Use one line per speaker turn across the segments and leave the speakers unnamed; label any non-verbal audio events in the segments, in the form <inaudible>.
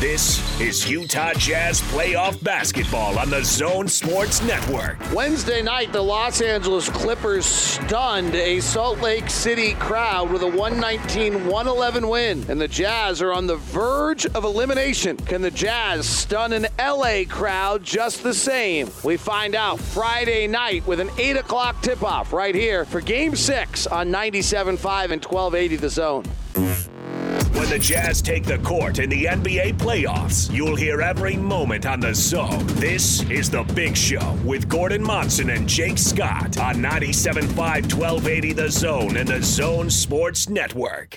This is Utah Jazz playoff basketball on the Zone Sports Network.
Wednesday night, the Los Angeles Clippers stunned a Salt Lake City crowd with a 119 111 win. And the Jazz are on the verge of elimination. Can the Jazz stun an LA crowd just the same? We find out Friday night with an 8 o'clock tip off right here for Game 6 on 97.5 and 1280 The Zone.
When the Jazz take the court in the NBA playoffs, you'll hear every moment on the zone. This is The Big Show with Gordon Monson and Jake Scott on 97.5 1280 The Zone and the Zone Sports Network.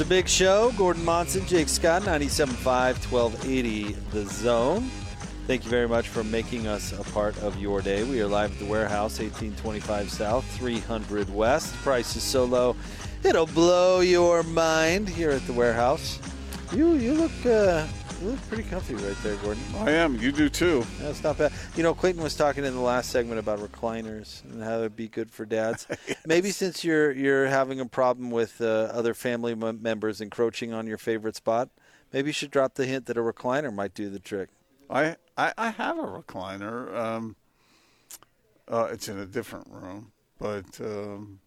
A big show. Gordon Monson, Jake Scott, 97.5, 1280 The Zone. Thank you very much for making us a part of your day. We are live at the warehouse, 1825 South, 300 West. Price is so low, it'll blow your mind here at the warehouse. You you look uh, you look pretty comfy right there, Gordon.
I am. You do too.
That's not bad. You know, Clayton was talking in the last segment about recliners and how it'd be good for dads. <laughs> yes. Maybe since you're you're having a problem with uh, other family m- members encroaching on your favorite spot, maybe you should drop the hint that a recliner might do the trick.
I I, I have a recliner. Um, uh, it's in a different room, but um,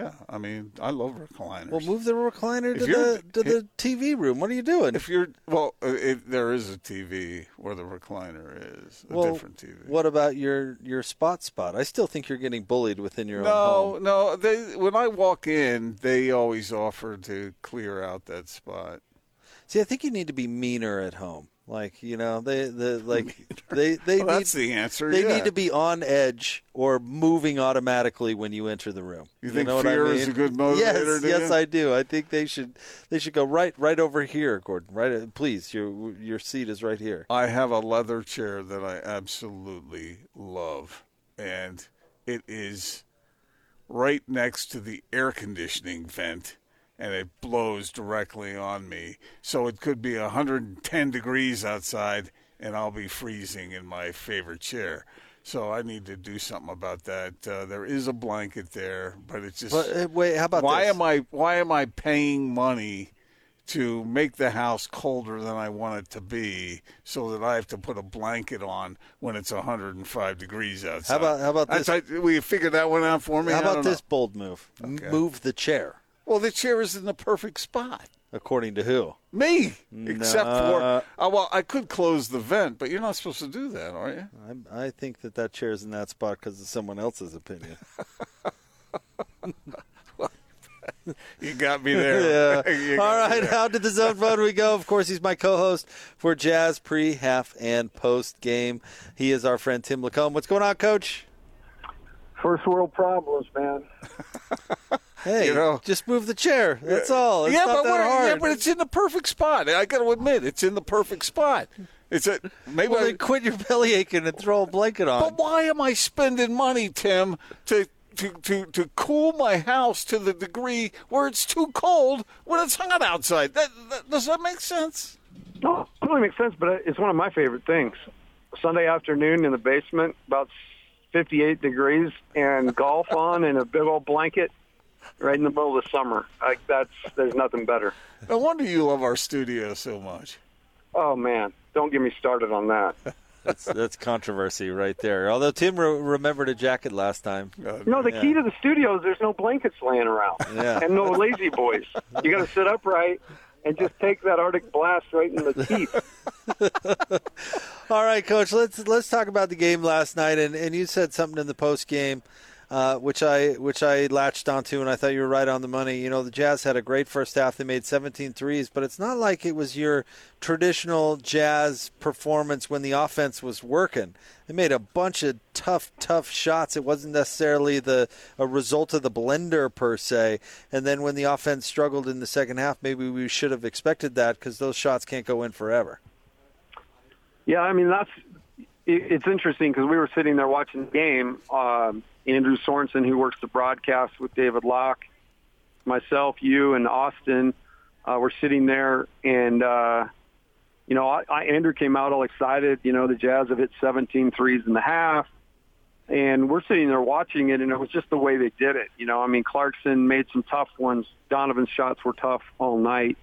yeah, I mean, I love recliners.
Well, move the recliner to the to the TV room. What are you doing?
If you're well, uh, it, there is a TV where the recliner is a
well,
different TV.
What about your your spot spot? I still think you're getting bullied within your
no,
own home.
No, They when I walk in, they always offer to clear out that spot.
See, I think you need to be meaner at home. Like you know, they the <laughs> like they they
well,
need,
that's the answer.
They
yeah.
need to be on edge or moving automatically when you enter the room.
You, you think
know
fear
I mean?
is a good motivator?
Yes, yes, I do. I think they should they should go right right over here, Gordon. Right, uh, please. Your your seat is right here.
I have a leather chair that I absolutely love, and it is right next to the air conditioning vent and it blows directly on me. So it could be 110 degrees outside, and I'll be freezing in my favorite chair. So I need to do something about that. Uh, there is a blanket there, but it's just.
But, uh, wait, how about
why
this?
am I why am I paying money to make the house colder than I want it to be, so that I have to put a blanket on when it's 105 degrees outside?
How about how about this?
I, will you figure that one out for me?
How about this bold move?
Okay.
Move the chair.
Well, the chair is in the perfect spot.
According to who?
Me, except for uh, well, I could close the vent, but you're not supposed to do that, are you?
I, I think that that chair is in that spot because of someone else's opinion. <laughs>
You got me there.
yeah. <laughs>
You got
All
me
right,
there.
how did the zone phone we go? Of course, he's my co-host for Jazz pre, half, and post game. He is our friend Tim LaComb. What's going on, Coach?
First world problems, man. <laughs>
Hey,
You know.
just move the chair. That's all. It's
yeah,
not
but
that hard.
yeah, but it's in the perfect spot. I got to admit, it's in the perfect spot. It's a maybe.
well,
I-
then quit your belly aching and throw a blanket on.
but why am I spending money, Tim, to to, to, to cool my house to the degree where it's too cold when it's hot outside? That, that, does that make sense?
No, it totally makes sense, but it's one of my favorite things. Sunday afternoon in the basement, about 58 degrees, and golf on in a big old blanket right in the middle of the summer. Like that's there's nothing better.
No wonder you love our studio so much.
Oh man, don't get me started on that. <laughs>
That's that's controversy right there. Although Tim re- remembered a jacket last time.
Uh, no, the
Yeah.
key to the studio is there's no blankets laying around
Yeah.
and no lazy boys. You got to sit upright and just take that Arctic blast right in the teeth. <laughs>
All right, Coach. Let's let's talk about the game last night. And, and you said something in the post game uh, which I which I latched onto, and I thought you were right on the money. You know, the Jazz had a great first half; they made 17 threes, but it's not like it was your traditional Jazz performance when the offense was working. They made a bunch of tough, tough shots. It wasn't necessarily the a result of the blender per se. And then when the offense struggled in the second half, maybe we should have expected that because those shots can't go in forever.
Yeah, I mean that's it's interesting because we were sitting there watching the game. Um, Andrew Sorensen, who works the broadcast with David Locke, myself, you, and Austin, uh, were sitting there, and uh, you know, I, I, Andrew came out all excited. You know, the Jazz have hit 17 threes in the half, and we're sitting there watching it, and it was just the way they did it. You know, I mean, Clarkson made some tough ones. Donovan's shots were tough all night.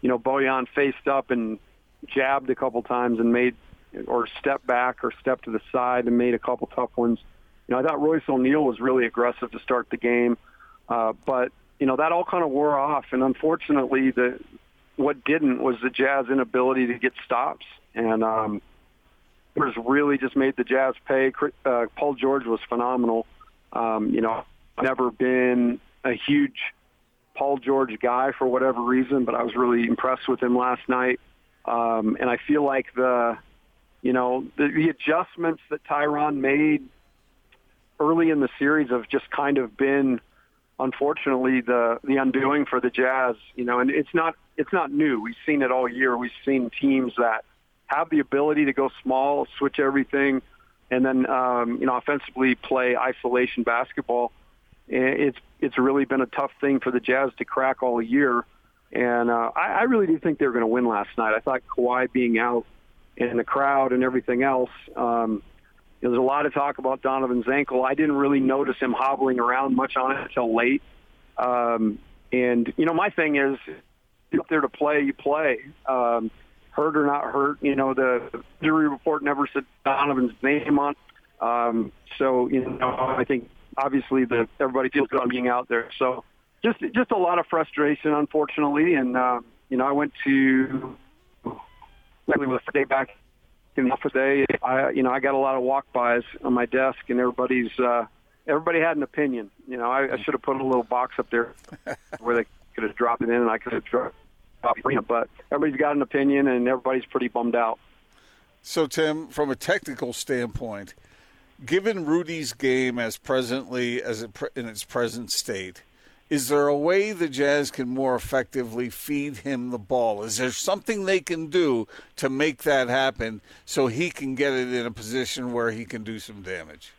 You know, Bojan faced up and jabbed a couple times and made or stepped back or stepped to the side and made a couple tough ones. You know, I thought Royce O'Neal was really aggressive to start the game, uh, but you know that all kind of wore off, and unfortunately, the what didn't was the Jazz inability to get stops, and um, was really just made the Jazz pay. Uh, Paul George was phenomenal. Um, you know, never been a huge Paul George guy for whatever reason, but I was really impressed with him last night. Um, and I feel like the you know, the, the adjustments that Tyronn made early in the series have just kind of been, unfortunately, the the undoing for the Jazz. You know, and it's not it's not new. We've seen it all year. We've seen teams that have the ability to go small, switch everything, and then um, you know offensively play isolation basketball. It's it's really been a tough thing for the Jazz to crack all year, and uh, I, I really do think they were going to win last night. I thought Kawhi being out and the crowd and everything else. Um, there's a lot of talk about Donovan's ankle. I didn't really notice him hobbling around much on it until late. Um, and you know, my thing is, you're up there to play, you play. Um, hurt or not hurt, you know, the jury report never said Donovan's name on. Um, so you know, I think obviously the everybody feels good on being out there. So just just a lot of frustration, unfortunately. And uh, you know, I went to with the day back in the office day, I you know I got a lot of walk bys on my desk, and everybody's uh, everybody had an opinion. You know, I, I should have put a little box up there <laughs> where they could have dropped it in, and I could have dropped it. But everybody's got an opinion, and everybody's pretty bummed out.
So, Tim, from a technical standpoint, given Rudy's game as presently as it in its present state, is there a way the Jazz can more effectively feed him the ball? Is there something they can do to make that happen so he can get it in a position where he can do some damage?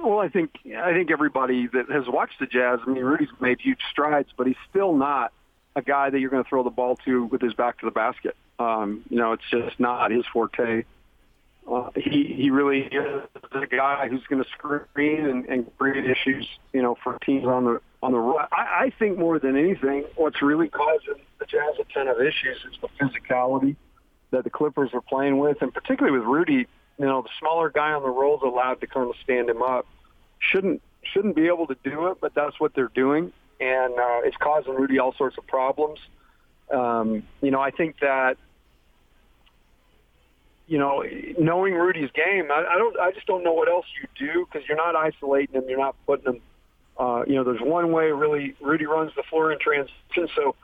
Well, I think I think everybody that has watched the Jazz, I mean, Rudy's made huge strides, but he's still not a guy that you're going to throw the ball to with his back to the basket. Um, you know, it's just not his forte. Uh, he he really is a guy who's going to screen and, and create issues, you know, for teams on the on the run. I, I think more than anything, what's really causing the Jazz a ton of issues is the physicality that the Clippers are playing with, and particularly with Rudy. You know, the smaller guy on the roll is allowed to kind of stand him up. Shouldn't shouldn't be able to do it, but that's what they're doing, and uh, it's causing Rudy all sorts of problems. Um, you know, I think that you know, knowing Rudy's game, I, I don't, I just don't know what else you do because you're not isolating him, you're not putting him. Uh, you know, there's one way really Rudy runs the floor in transition, so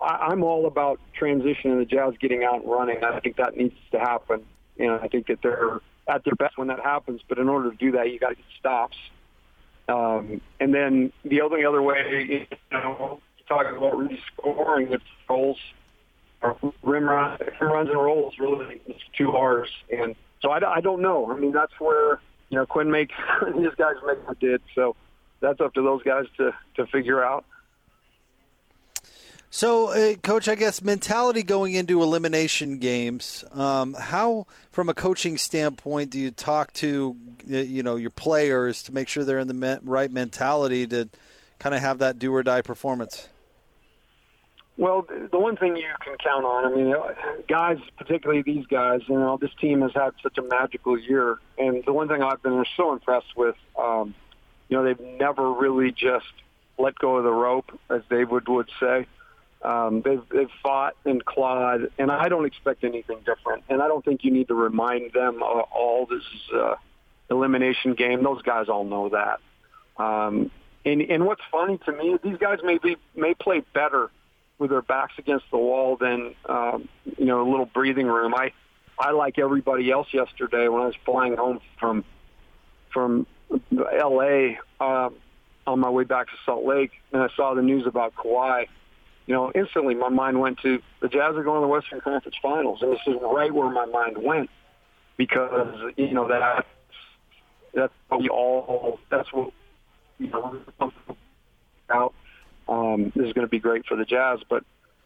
I, I'm all about transition and the Jazz getting out and running. I think that needs to happen. You know, I think that they're at their best when that happens, but in order to do that, you got to get stops. Um, and then the only other way, you know, talking about Rudy scoring with goals rim, rim runs and rolls really it's two R's. And so I, I don't know. I mean, that's where, you know, Quinn makes, <laughs> his guys make what did. So that's up to those guys to, to figure out.
So, uh, coach, I guess mentality going into elimination games. Um, how, from a coaching standpoint, do you talk to you know your players to make sure they're in the right mentality to kind of have that do or die performance?
Well, the one thing you can count on, I mean, guys, particularly these guys, you know, this team has had such a magical year, and the one thing I've been so impressed with, um, you know, they've never really just let go of the rope, as David would say. Um, they've, they've fought and clawed, and I don't expect anything different. And I don't think you need to remind them uh, all this uh, elimination game. Those guys all know that. Um, and, and what's funny to me, these guys may be may play better with their backs against the wall than um, you know a little breathing room. I I like everybody else yesterday when I was flying home from from L.A. Uh, on my way back to Salt Lake, and I saw the news about Kawhi. You know, instantly my mind went to the Jazz are going to the Western Conference Finals, and this is right where my mind went because you know that that's what all that's what you know out. Um, this is going to be great for the Jazz, but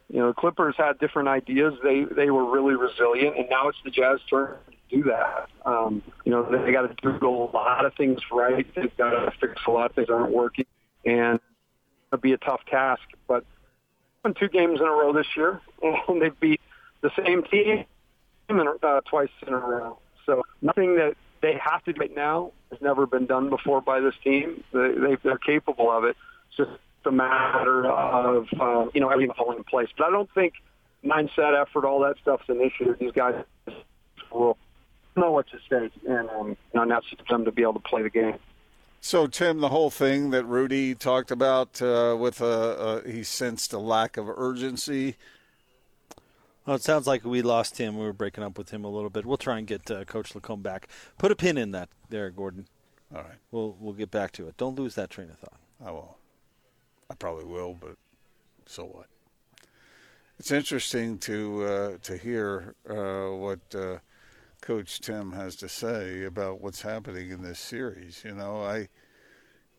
you know, the Clippers had different ideas. They they were really resilient, and now it's the Jazz turn to do that. Um, you know, they got to do a lot of things right. They've got to fix a lot of things that aren't working, and it'll be a tough task. But won two games in a row this year, <laughs> and they beat the same team uh, twice in a row. So nothing that they have to do right now has never been done before by this team. They, they, they're capable of it. It's just a matter of uh, you know everything falling in place. But I don't think mindset, effort, all that stuff's an issue. These guys will know what to say, and um, you know, now it's for them to be able to play the game.
So, Tim, the whole thing that Rudy talked about uh, with a, a, he sensed a lack of urgency.
Well, it sounds like we lost him. We were breaking up with him a little bit. We'll try and get uh, Coach LaComb back. Put a pin in that there, Gordon.
All right.
We'll we'll get back to it. Don't lose that train of thought.
I will. I probably will, but so what? It's interesting to uh, to hear uh, what uh, Coach Tim has to say about what's happening in this series. You know, I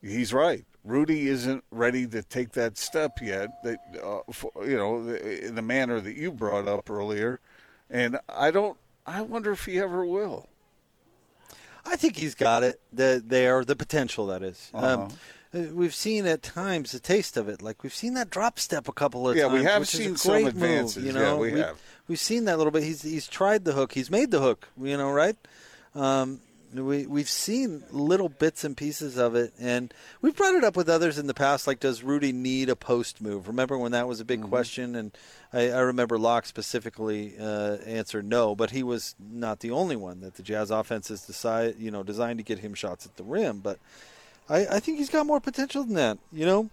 he's right. Rudy isn't ready to take that step yet. That uh, for, you know, in the manner that you brought up earlier, and I don't. I wonder if he ever will.
I think he's got it. The there, the potential that is.
Uh-huh.
Um, we've seen at times a taste of it. Like we've seen that drop step a couple of
Yeah,
times.
Yeah, we have
which is a
seen some advances.
Move, you
Yeah,
know,
we
We've-
have.
We've seen that a little bit. He's he's tried the hook. He's made the hook. You know, right? Um, we we've seen little bits and pieces of it, and we've brought it up with others in the past. Like, does Rudy need a post move? Remember when that was a big
Mm-hmm.
question? And I, I remember Locke specifically uh, answered no, but he was not the only one that the Jazz offense is decide you know designed to get him shots at the rim. But I, I think he's got more potential than that. You know,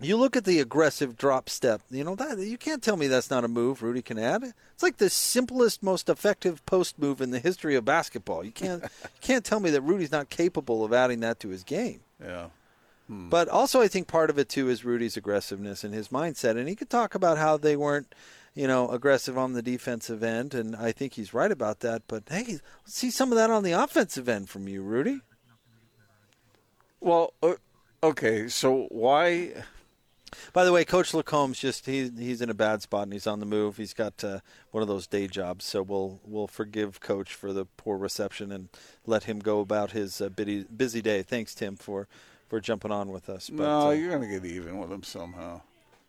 you look at the aggressive drop step. You know that you can't tell me that's not a move Rudy can add. It's like the simplest, most effective post move in the history of basketball. You can't <laughs> you can't tell me that Rudy's not capable of adding that to his game.
Yeah. Hmm.
But also, I think part of it too is Rudy's aggressiveness and his mindset. And he could talk about how they weren't, you know, aggressive on the defensive end, and I think he's right about that. But hey, let's see some of that on the offensive end from you, Rudy.
Well, uh, okay. So why?
By the way, Coach LaComb's just he he's in a bad spot and he's on the move. He's got uh, one of those day jobs, so we'll we'll forgive Coach for the poor reception and let him go about his uh, busy busy day. Thanks, Tim, for for jumping on with us. But,
no,
uh,
you're going to get even with him somehow.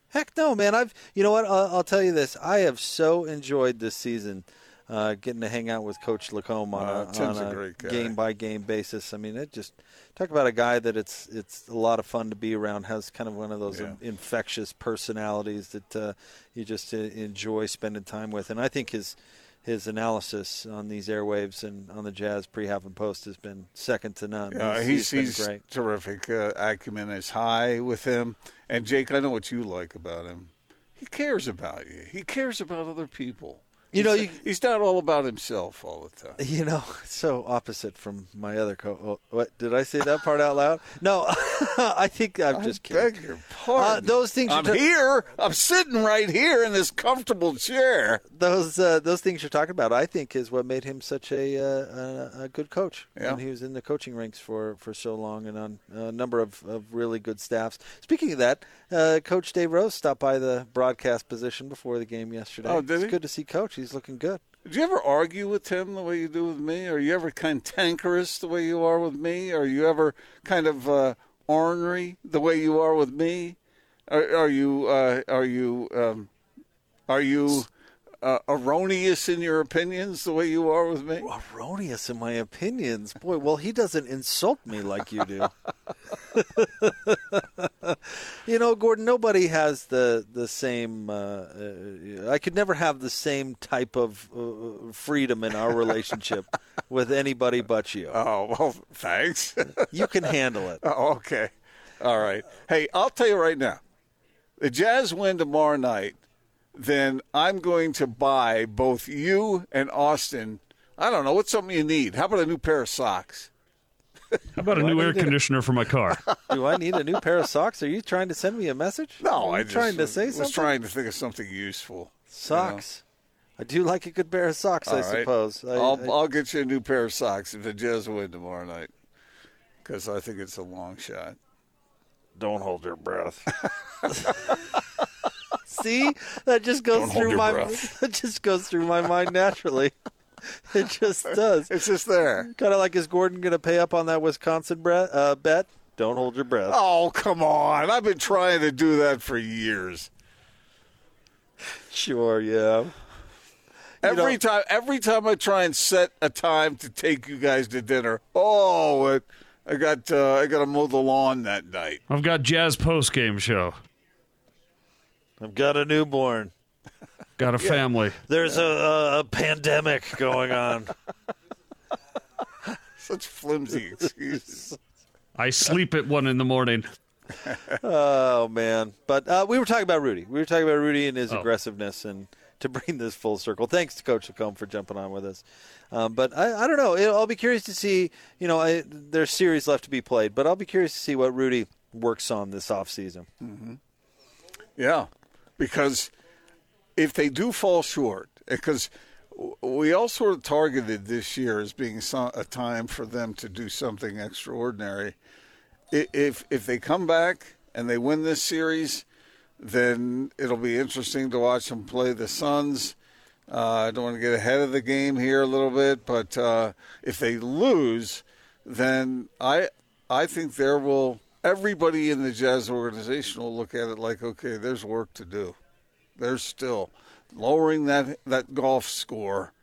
Heck no, man. I've you know what? I'll, I'll tell you this. I have so enjoyed this season, uh, getting to hang out with Coach LaComb on
Uh,
a, on
a
a
great guy.
game by game basis. I mean, it just talk about a guy that it's it's a lot of fun to be around. Has kind of one of those
Yeah.
in- infectious personalities that uh, you just uh, enjoy spending time with. And I think his his analysis on these airwaves and on the Jazz pre-half and post has been second to none.
Yeah, he's he's
great.
terrific. Uh, acumen is high with him. And Jake, I know what you like about him. He cares about you. He cares about other people.
You know,
He's-
you- <laughs>
he's not all about himself all the time.
You know, so opposite from my other co. Oh, what did I say that part out loud? No, <laughs> I think I'm just kidding.
beg your pardon.
Uh, those things
I'm
ta-
here. I'm sitting right here in this comfortable chair.
Those uh, those things you're talking about, I think, is what made him such a uh, a, a good coach.
Yeah.
And he was in the coaching ranks for, for so long and on a number of, of really good staffs. Speaking of that, uh, Coach Dave Rose stopped by the broadcast position before the game yesterday.
Oh, did
it's
he?
good to see Coach. He's looking good.
Did you ever argue with him the way you do with me? Are you ever cantankerous the way you are with me? Are you ever kind of uh, ornery the way you are with me? Are, are you uh, are you um, are you uh, erroneous in your opinions the way you are with me?
Erroneous in my opinions, boy. Well, he doesn't insult me like you do. <laughs> You know, Gordon. Nobody has the the same. Uh, uh, I could never have the same type of uh, freedom in our relationship <laughs> with anybody but you.
Oh well, thanks. <laughs>
You can handle it.
oh, okay, all right. Hey, I'll tell you right now, the Jazz win tomorrow night, then I'm going to buy both you and Austin. I don't know what's something you need. How about a new pair of socks?
How about a new air conditioner for my car? <laughs>
Do I need a new pair of socks? Are you trying to send me a message?
No,
I'm
just
trying to say
was
something.
Was trying to think of something useful.
Socks. I do like a good pair of socks. I
All right.
suppose. I,
I'll,
I-
I'll get you a new pair of socks if the Jazz win tomorrow night, because I think it's a long shot.
don't hold your breath. <laughs> <laughs> See, that just goes
Don't
through my.
breath. <laughs>
That just goes through my mind naturally. <laughs> It just does.
It's just there.
Kind of like, is Gordon going to pay up on that Wisconsin bre- uh, bet? Don't hold your breath.
Oh, come on. I've been trying to do that for years.
Sure, yeah.
Every
know-
time every time I try and set a time to take you guys to dinner, oh, it, I got uh, I got to mow the lawn that night.
I've got Jazz post game show.
I've got a newborn.
Got a family.
There's a, a, a pandemic going on. <laughs>
Such flimsy excuses.
I sleep at one in the morning.
Oh man! But uh, we were talking about Rudy. We were talking about Rudy and his
Oh.
aggressiveness, and to bring this full circle. Thanks to Coach LaComb for jumping on with us. Um, but I, I don't know. I'll be curious to see. You know, I, there's series left to be played, but I'll be curious to see what Rudy works on this offseason.
Yeah, because if they do fall short, because we all sort of targeted this year as being a time for them to do something extraordinary. If if they come back and they win this series, then it'll be interesting to watch them play the Suns. Uh, I don't want to get ahead of the game here a little bit, but uh, if they lose, then I I think there will everybody in the Jazz organization will look at it like, okay, there's work to do. There's still lowering that that golf score,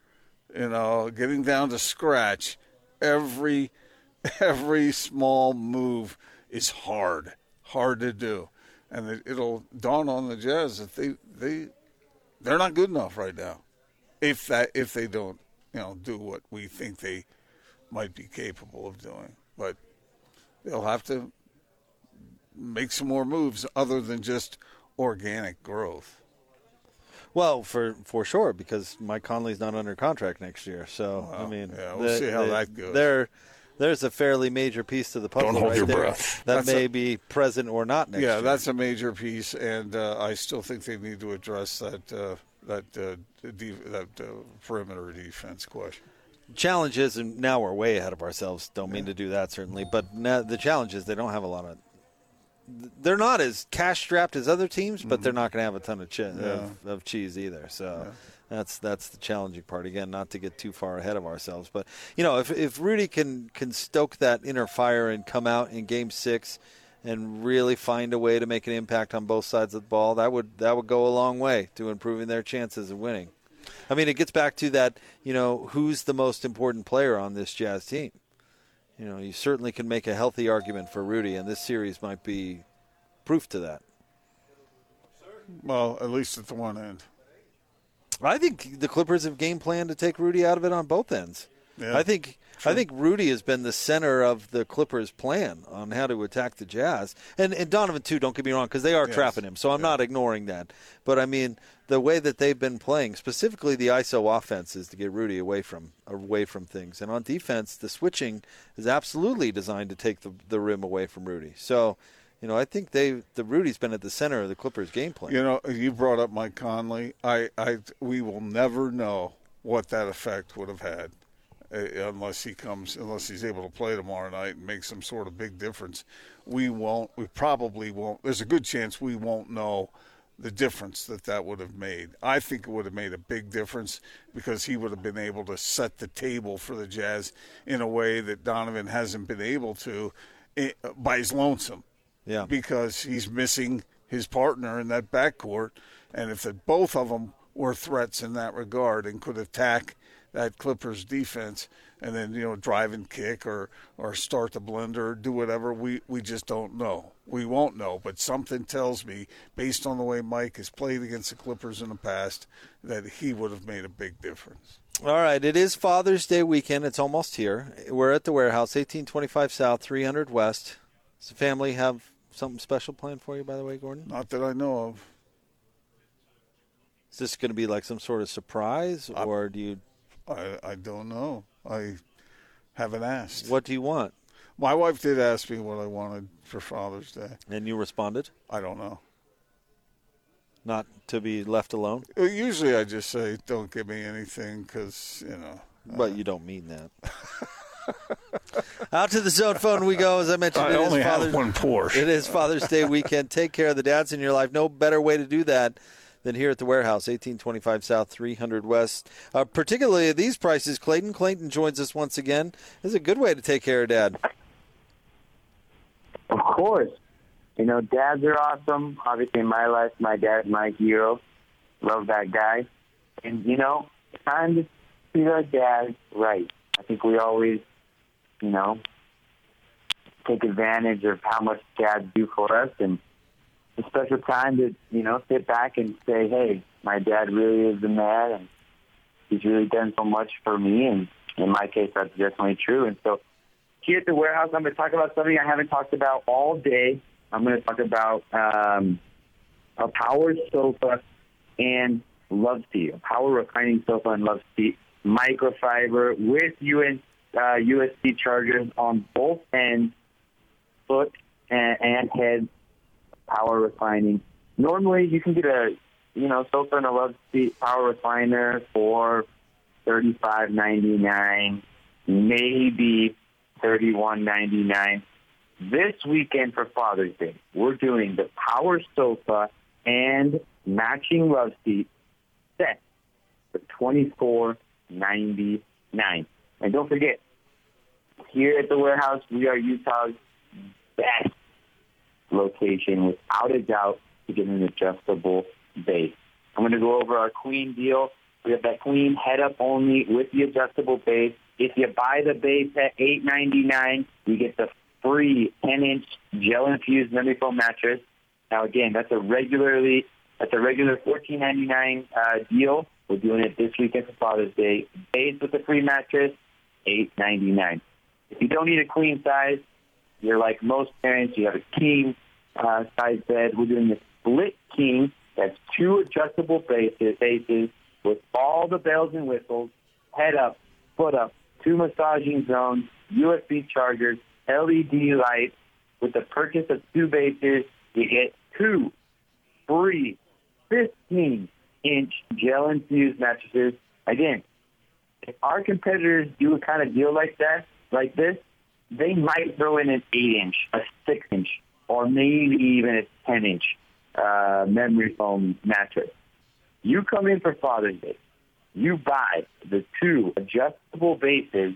you know, getting down to scratch. Every <laughs> every small move is hard, hard to do, and it, it'll dawn on the Jazz that they they they're not good enough right now. If that if they don't, you know, do what we think they might be capable of doing, but they'll have to make some more moves other than just organic growth.
Well, for for sure, because Mike Conley's not under contract next year. So I mean,
yeah, we'll see how that goes.
There, there's a fairly major piece to the puzzle Don't
hold
right
your
there
breath.
that
That's
may
a-
be present or not next
yeah,
year.
Yeah, that's a major piece, and uh, I still think they need to address that uh, that uh, de- that uh, perimeter defense question.
Challenges, and now we're way ahead of ourselves. Don't mean to do that certainly, but now the challenge is they don't have a lot of. They're not as cash strapped as other teams, but they're mm-hmm. not going to have a ton of, che- of, of cheese either. So that's that's the challenging part. Again, not to get too far ahead of ourselves, but you know, if if Rudy can can stoke that inner fire and come out in Game Six and really find a way to make an impact on both sides of the ball, that would that would go a long way to improving their chances of winning. I mean, it gets back to that, you know, who's the most important player on this Jazz team? You know, you certainly can make a healthy argument for Rudy, and this series might be proof to that.
Well, at least at the one end.
I think the Clippers have game plan to take Rudy out of it on both ends.
Yeah,
I think I think Rudy has been the center of the Clippers' plan on how to attack the Jazz, and and Donovan too. Don't get me wrong, because they are
Yes.
trapping him. So I'm not ignoring that. But I mean, the way that they've been playing, specifically the ISO offense, is to get Rudy away from away from things, and on defense, the switching is absolutely designed to take the the rim away from Rudy. So. You know, I think they the Rudy's been at the center of the Clippers' game plan.
You know, you brought up Mike Conley. I, I, we will never know what that effect would have had, unless he comes, unless he's able to play tomorrow night and make some sort of big difference. We won't. We probably won't. There's a good chance we won't know the difference that that would have made. I think it would have made a big difference because he would have been able to set the table for the Jazz in a way that Donovan hasn't been able to eh, by his lonesome
Yeah.
because he's missing his partner in that backcourt. And if the, both of them were threats in that regard and could attack that Clippers defense, and then you know drive and kick or or start the blender, or do whatever. We we just don't know. We won't know, but something tells me, based on the way Mike has played against the Clippers in the past, that he would have made a big difference.
All right, it is Father's Day weekend. It's almost here. We're at the warehouse, 1825 South, 300 West. Does the family have something special planned for you, by the way, Gordon?
Not that I know of.
Is this going to be like some sort of surprise, or do you?
I I don't know. I haven't asked.
What do you want?
My wife did ask me what I wanted for Father's Day.
And you responded,
I don't know.
not to be left alone.
Uh, Usually, I just say, "Don't give me anything," because you know.
But you don't mean that. <laughs> Out to the zone phone we go. As I mentioned,
I
it is
only have
Father's,
one Porsche.
It is Father's Day weekend. Take care of the dads in your life. No better way to do that than here at the warehouse, 1825 South, 300 West. Uh, particularly at these prices, Clayton Clayton joins us once again. This is a good way to take care of dad.
Of course. You know, dads are awesome. Obviously, in my life, my dad's my hero. Love that guy. And, you know, time to treat our dads right. I think we always, you know, take advantage of how much dads do for us. And a special time to, you know, sit back and say, hey, my dad really is the man. And he's really done so much for me. And in my case, that's definitely true. And so here at the warehouse, I'm going to talk about something I haven't talked about all day. I'm going to talk about um, a power sofa and love seat, a power reclining sofa and love seat, microfiber with UN, uh, USB chargers on both ends, foot and, and head, power refining. Normally, you can get a you know sofa and a love seat power refiner for thirty five ninety nine, maybe thirty one ninety nine. This weekend for Father's Day, we're doing the power sofa and matching love seat set for twenty four ninety nine. And don't forget, here at the warehouse, we are Utah's best location, without a doubt, to get an adjustable base. I'm going to go over our queen deal. We have that queen head up only with the adjustable base. If you buy the base at $8.99, you get the free 10-inch gel-infused memory foam mattress. Now, again, that's a regularly that's a regular $14.99 uh, deal. We're doing it this weekend for Father's Day. Base with a free mattress, $8.99. If you don't need a queen size, you're like most parents. You have a king uh, size bed. We're doing a split king. That's two adjustable bases, bases with all the bells and whistles, head up, foot up, two massaging zones, USB chargers, LED lights. With the purchase of two bases, you get two free 15-inch gel-infused mattresses. Again, if our competitors do a kind of deal like that, like this, they might throw in an 8-inch, a 6-inch, or maybe even a 10-inch uh, memory foam mattress. You come in for Father's Day, you buy the two adjustable bases,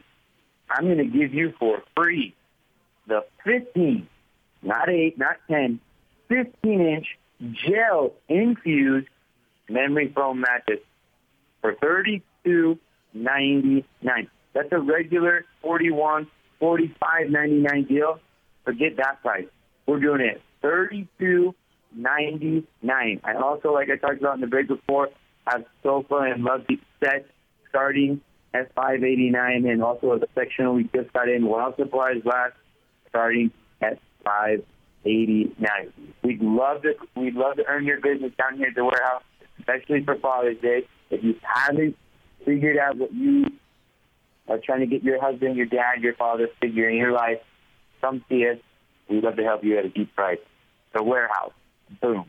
I'm going to give you for free the 15, not 8, not 10, 15-inch gel-infused memory foam mattress for thirty-two ninety-nine. That's a regular forty-one, forty-five ninety-nine deal. Forget that price. We're doing it thirty-two ninety-nine. I also, like I talked about in the break before, have sofa and love seat sets starting at five eighty-nine, and also a sectional we just got in while supplies last, starting at five eighty-nine. We'd love to we'd love to earn your business down here at the warehouse, especially for Father's Day. If you haven't figured out what you are trying to get your husband, your dad, your father figure in your life, come see us. We'd love to help you at a deep price. The warehouse. Boom.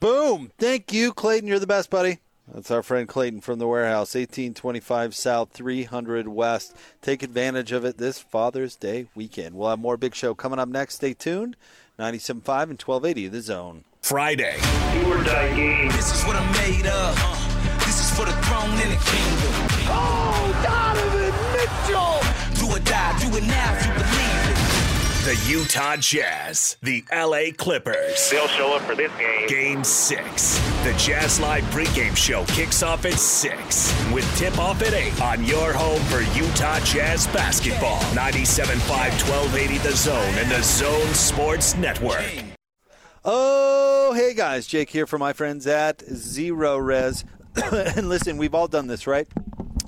Boom. Thank you, Clayton. You're the best, buddy. That's our friend Clayton from the warehouse, 1825 South, 300 West. Take advantage of it this Father's Day weekend. We'll have more big show coming up next. Stay tuned. 97.5 and 1280 The Zone.
Friday.
This is what I'm made of. This is for the throne and the kingdom.
Oh, Donovan Mitchell!
Do or die, do it now
The Utah Jazz, the LA Clippers.
They'll show up for this game.
Game six. The Jazz Live pregame show kicks off at six with tip off at eight on your home for Utah Jazz basketball. 97.5 1280 The Zone and the Zone Sports Network.
Oh, hey guys, Jake here for my friends at Zerorez. <coughs> and listen, we've all done this, right?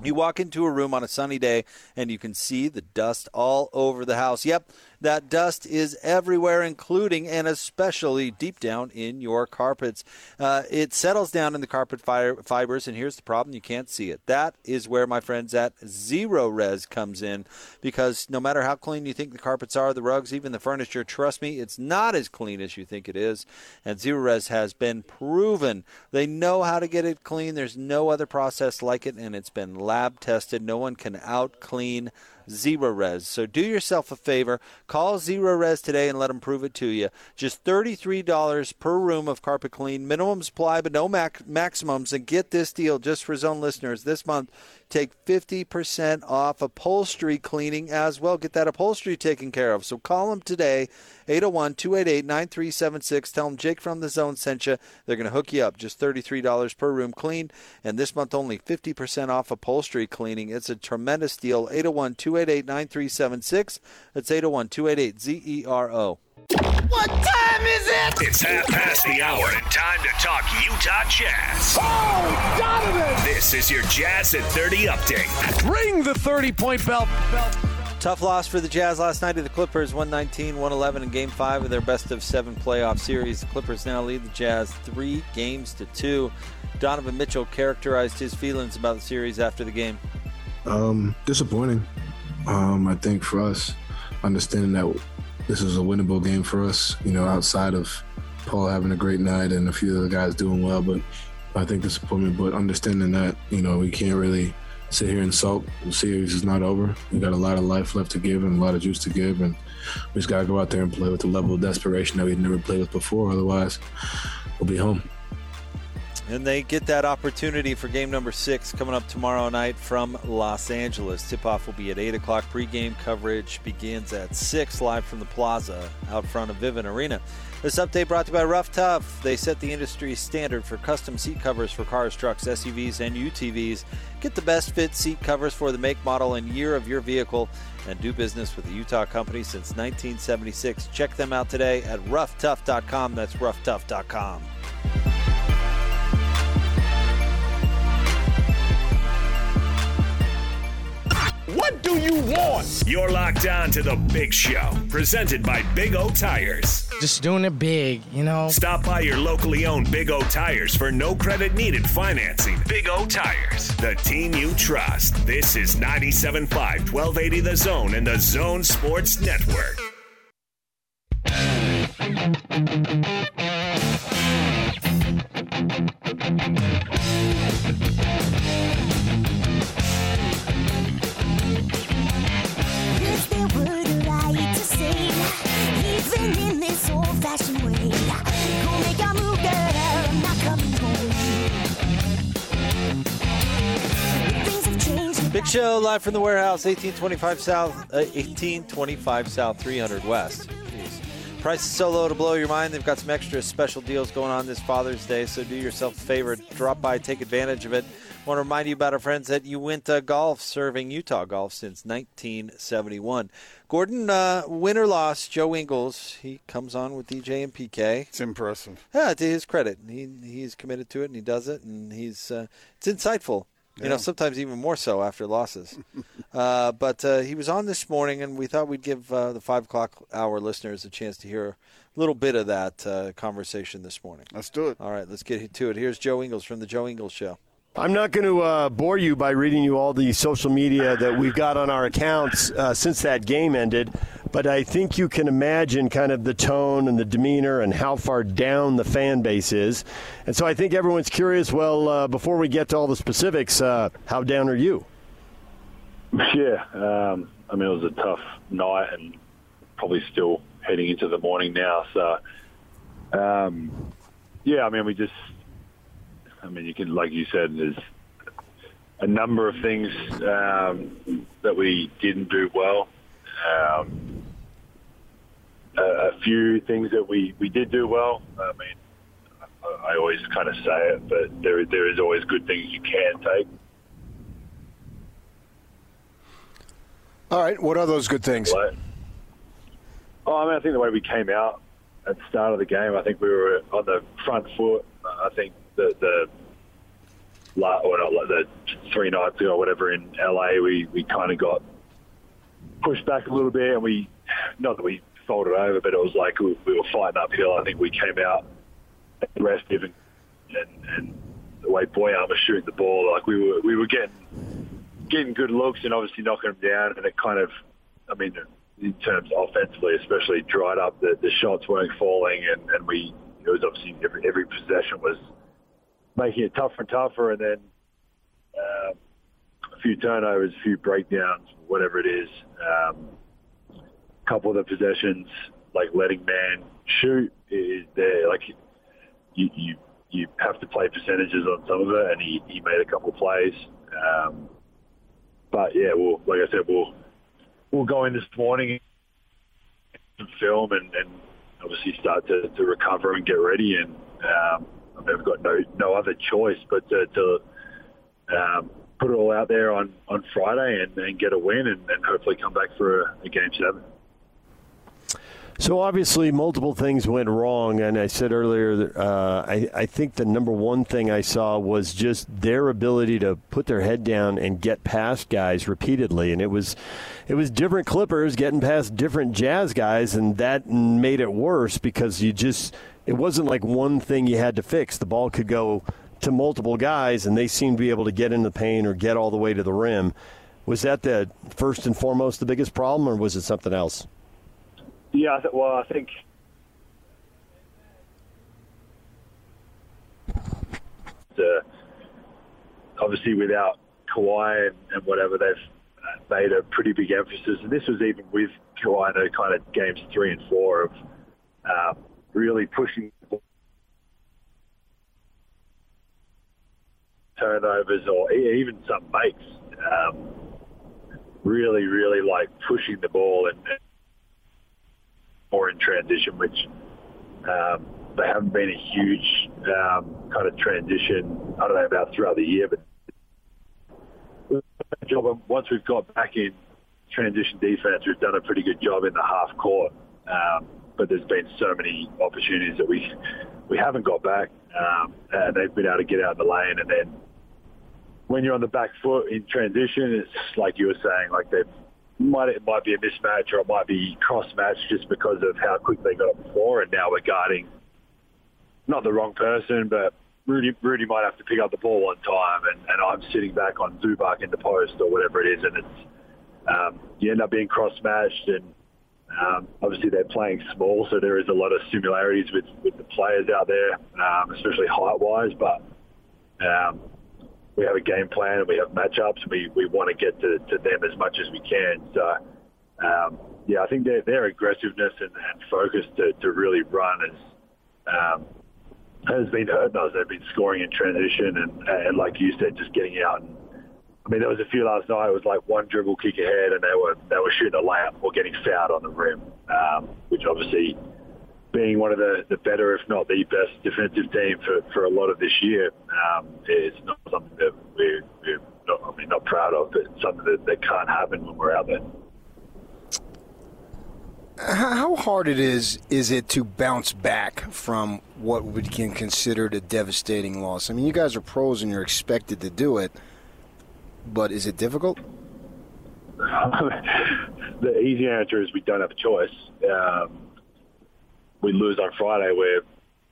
You walk into a room on a sunny day and you can see the dust all over the house. Yep, that dust is everywhere, including and especially deep down in your carpets. Uh, it settles down in the carpet fi- fibers, and here's the problem you can't see it. That is where my friends at Zerorez comes in because no matter how clean you think the carpets are, the rugs, even the furniture, trust me, it's not as clean as you think it is. And Zerorez has been proven. They know how to get it clean. There's no other process like it, and it's been lab tested. No one can out clean Zerorez. So do yourself a favor, call Zerorez today and let them prove it to you. Just $33 per room of carpet clean. Minimums apply, but no mac- maximums. And get this deal just for zone listeners this month. Take 50% off upholstery cleaning as well. Get that upholstery taken care of. So call them today, 801 288 9376. Tell them Jake from the Zone sent you. They're going to hook you up. Just $33 per room clean. And this month, only 50% off upholstery cleaning. It's a tremendous deal. 801 288 9376. That's 801 288 ZERO.
What time is it?
It's half past the hour and time to talk Utah Jazz.
Oh, Donovan!
This is your Jazz at 30 update.
Ring the 30 point bell.
Tough loss for the Jazz last night to the Clippers, 119 111 in game five of their best of seven playoff series. The Clippers now lead the Jazz three games to two. Donovan Mitchell characterized his feelings about the series after the game.
Um, disappointing. Um, I think for us, understanding that this is a winnable game for us, you know, outside of Paul having a great night and a few of the guys doing well, but I think disappointment. But understanding that, you know, we can't really sit here and sulk. The series is not over. We got a lot of life left to give and a lot of juice to give, and we just gotta go out there and play with the level of desperation that we've never played with before. Otherwise, we'll be home.
And they get that opportunity for game number six coming up tomorrow night from Los Angeles. Tip off will be at 8 o'clock. Pre-game coverage begins at 6 live from the plaza out front of Vivint Arena. This update brought to you by Rough Tough. They set the industry standard for custom seat covers for cars, trucks, SUVs, and UTVs. Get the best fit seat covers for the make, model, and year of your vehicle and do business with the Utah company since 1976. Check them out today at roughtough.com. That's roughtough.com.
What do you want? You're locked on to the Big Show, presented by Big O Tires.
Just doing it big, you know?
Stop by your locally owned Big O Tires for no credit needed financing. Big O Tires, the team you trust. This is 97.5 1280 The Zone and the Zone Sports Network.
Show live from the warehouse, 1825 South, uh, 1825 South, 300 West. Jeez. Price is so low to blow your mind. They've got some extra special deals going on this Father's Day, so do yourself a favor, drop by, take advantage of it. Want to remind you about our friends at Uinta Golf, serving Utah golf since 1971. Gordon, uh, win or loss, Joe Ingles, he comes on with DJ and PK.
It's impressive.
Yeah, to his credit, he he's committed to it and he does it, and he's uh, it's insightful. You know, sometimes even more so after losses. <laughs> uh, but uh, he was on this morning, and we thought we'd give uh, the five o'clock hour listeners a chance to hear a little bit of that uh, conversation this morning.
Let's do it.
All right, let's get to it. Here's Joe Ingles from the Joe Ingles Show.
I'm not going to uh, bore you by reading you all the social media that we've got on our accounts uh, since that game ended, but I think you can imagine kind of the tone and the demeanor and how far down the fan base is. And so I think everyone's curious well, uh, before we get to all the specifics, uh, how down are you? <laughs>
Yeah, um, I mean it was a tough night, and probably still heading into the morning now. So, um, yeah, I mean we just, I mean you can, like you said, there's a number of things um, that we didn't do well. Um, a, a few things that we, we did do well. I mean, I, I always kind of say it, but there there is always good things you can take.
All right, what are those good things?
Oh, I mean, I think the way we came out at the start of the game, I think we were on the front foot. I think the the or not like the three nights ago, or whatever in LA, we we kind of got pushed back a little bit, and we not that we folded over, but it was like we, we were fighting uphill. I think we came out aggressive and and, and the way Bojan was shooting the ball, like we were we were getting getting good looks and obviously knocking them down, and it kind of, I mean, in terms offensively, especially dried up. The, the shots weren't falling, and, and we it was obviously every every possession was making it tougher and tougher, and then um, a few turnovers, a few breakdowns, whatever it is. Um, a couple of the possessions, like letting Mann shoot, is there. Like you, you you have to play percentages on some of it, and he, he made a couple of plays. Um, but yeah, well, like I said, we'll we'll go in this morning and film and, and obviously start to, to recover and get ready. And um, We've got no no other choice but to, to um, put it all out there on, on Friday and, and get a win and, and hopefully come back for a, a game seven.
So obviously, multiple things went wrong, and I said earlier, uh, I, I think the number one thing I saw was just their ability to put their head down and get past guys repeatedly, and it was, it was different Clippers getting past different Jazz guys, and that made it worse because you just, it wasn't like one thing you had to fix. The ball could go to multiple guys, and they seemed to be able to get in the paint or get all the way to the rim. Was that the first and foremost the biggest problem, or was it something else?
Yeah, well, I think the, obviously without Kawhi and, and whatever, they've uh, made a pretty big emphasis, and this was even with Kawhi, in kind of games three and four of um, really pushing turnovers or even some makes. Um, really, really like pushing the ball and, and more in transition, which um, they haven't been a huge um, kind of transition. I don't know about throughout the year, but job once we've got back in transition defense, we've done a pretty good job in the half court. Um, but there's been so many opportunities that we we haven't got back, um, and they've been able to get out in the lane. And then when you're on the back foot in transition, it's like you were saying, like they've might it might be a mismatch or it might be cross match just because of how quick they got it before, and now we're guarding not the wrong person, but Rudy Rudy might have to pick up the ball one time, and, and I'm sitting back on Zubac in the post or whatever it is, and it's um, you end up being cross matched, and um, obviously they're playing small, so there is a lot of similarities with with the players out there, um, especially height wise, but. Um, we have a game plan and we have matchups. We, we want to get to, to them as much as we can. So, um, yeah, I think their, their aggressiveness and, and focus to, to really run is, um, has been hurting us. They've been scoring in transition and, and like you said, just getting out. And, I mean, there was a few last night. It was like one dribble kick ahead, and they were they were shooting a layup or getting fouled on the rim, um, which obviously being one of the, the better, if not the best defensive team for, for a lot of this year, um, is not something that we're, we're not, I mean, not proud of, but something that, that can't happen when we're out there.
How hard it is is it to bounce back from what we can consider a devastating loss? I mean, you guys are pros and you're expected to do it, but is it difficult? <laughs>
the easy answer is we don't have a choice. Um, we lose on Friday, we're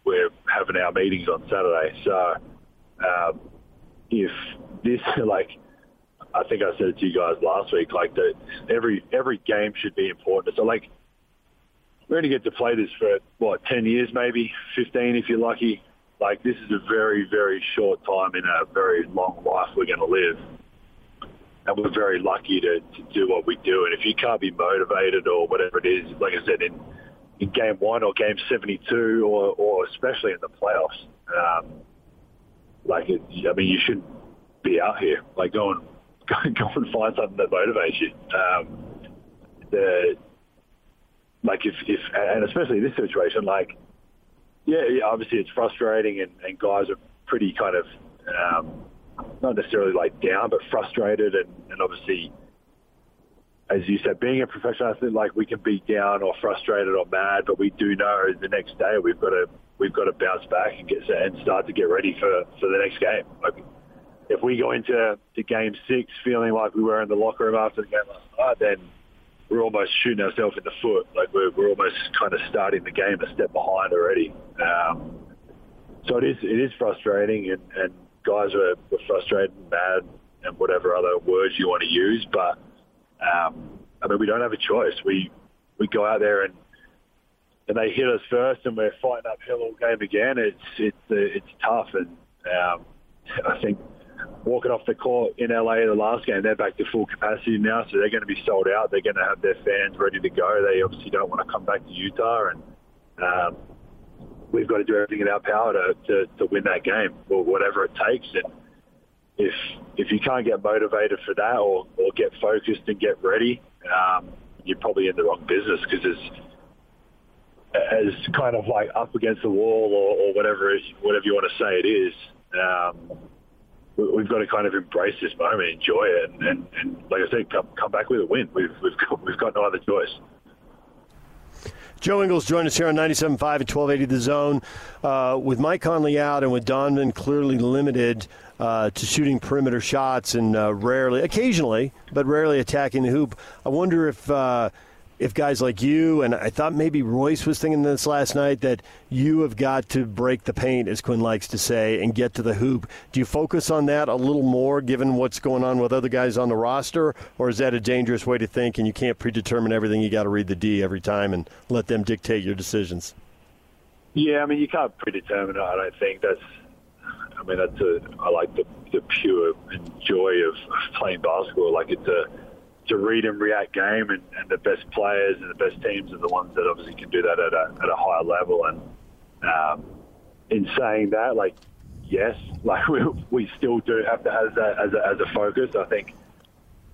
we're having our meetings on Saturday. So um, if this <laughs> like I think I said it to you guys last week, like that every every game should be important. So like we're get to play this for what ten years, maybe fifteen if you're lucky. Like this is a very very short time in a very long life we're going to live. And we're very lucky to, to do what we do. And if you can't be motivated or whatever it is, like I said, in in game one or game 72 or, or especially in the playoffs. Um, like, it, I mean, you shouldn't be out here. Like, go and, <laughs> go, go and find something that motivates you. Um, the, like if, if and especially in this situation, like yeah, yeah, obviously it's frustrating, and, and guys are pretty kind of um, not necessarily like down, but frustrated, and, and obviously, as you said, being a professional athlete, like we can be down or frustrated or mad, but we do know the next day we've got to we've got to bounce back and get and start to get ready for for the next game. Like if we go into to game six feeling like we were in the locker room after the game last night, then we're almost shooting ourselves in the foot. Like we're, we're almost kind of starting the game a step behind already. Um, so it is it is frustrating, and, and guys are, are frustrated and mad and whatever other words you want to use. But um, I mean, we don't have a choice. We we go out there and and they hit us first, and we're fighting uphill all game again. It's it's uh, it's tough, and um, <laughs> I think walking off the court in LA in the last game, they're back to full capacity now, so they're going to be sold out. They're going to have their fans ready to go. They obviously don't want to come back to Utah, and um, we've got to do everything in our power to, to, to win that game, or whatever it takes. And if if you can't get motivated for that, or, or get focused and get ready, um, you're probably in the wrong business because it's as kind of like up against the wall, or, or whatever whatever you want to say it is. Um, we- we've got to kind of embrace this moment, enjoy it, and, and, and like I said, come, come back with a win. We've we've got, we've got no other choice.
Joe Ingles joined us here on 97.5 at 1280 The Zone. Uh, with Mike Conley out and with Donovan clearly limited uh, to shooting perimeter shots and uh, rarely, occasionally, but rarely attacking the hoop, I wonder if. Uh, if guys like you and I thought maybe Royce was thinking this last night that you have got to break the paint, as Quin likes to say, and get to the hoop. Do you focus on that a little more, given what's going on with other guys on the roster, or is that a dangerous way to think and you can't predetermine everything? You got to read the D every time and let them dictate your decisions.
Yeah, I mean, you can't predetermine it. I don't think that's. Mean, that's a. I like the the pure joy of of playing basketball. Like it's a it's a read and react game, and, and the best players and the best teams are the ones that obviously can do that at a at a higher level. And um, in saying that, like yes, <laughs> like we we still do have to have that as a, as a focus. I think,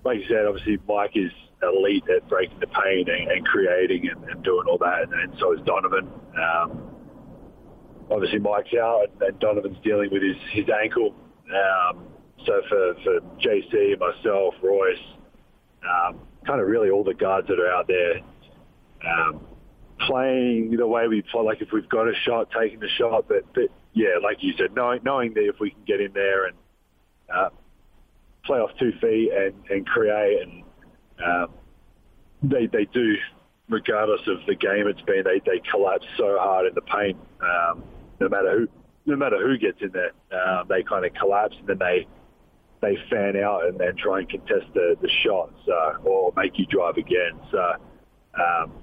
like you said, obviously Mike is elite at breaking the paint and, and creating and, and doing all that, and, and so is Donovan. Um, obviously Mike's out and, Donovan's dealing with his, his ankle. Um, so for, for JC, myself, Royce, um, kind of really all the guards that are out there um, playing the way we play, like if we've got a shot, taking the shot. But, but yeah, like you said, knowing, knowing that if we can get in there and uh, play off two feet and, and create and um, they, they do, regardless of the game it's been, they, they collapse so hard in the paint. Um, no matter who, no matter who gets in there, um, they kind of collapse and then they they fan out and then try and contest the, the shots uh, or make you drive again. So um,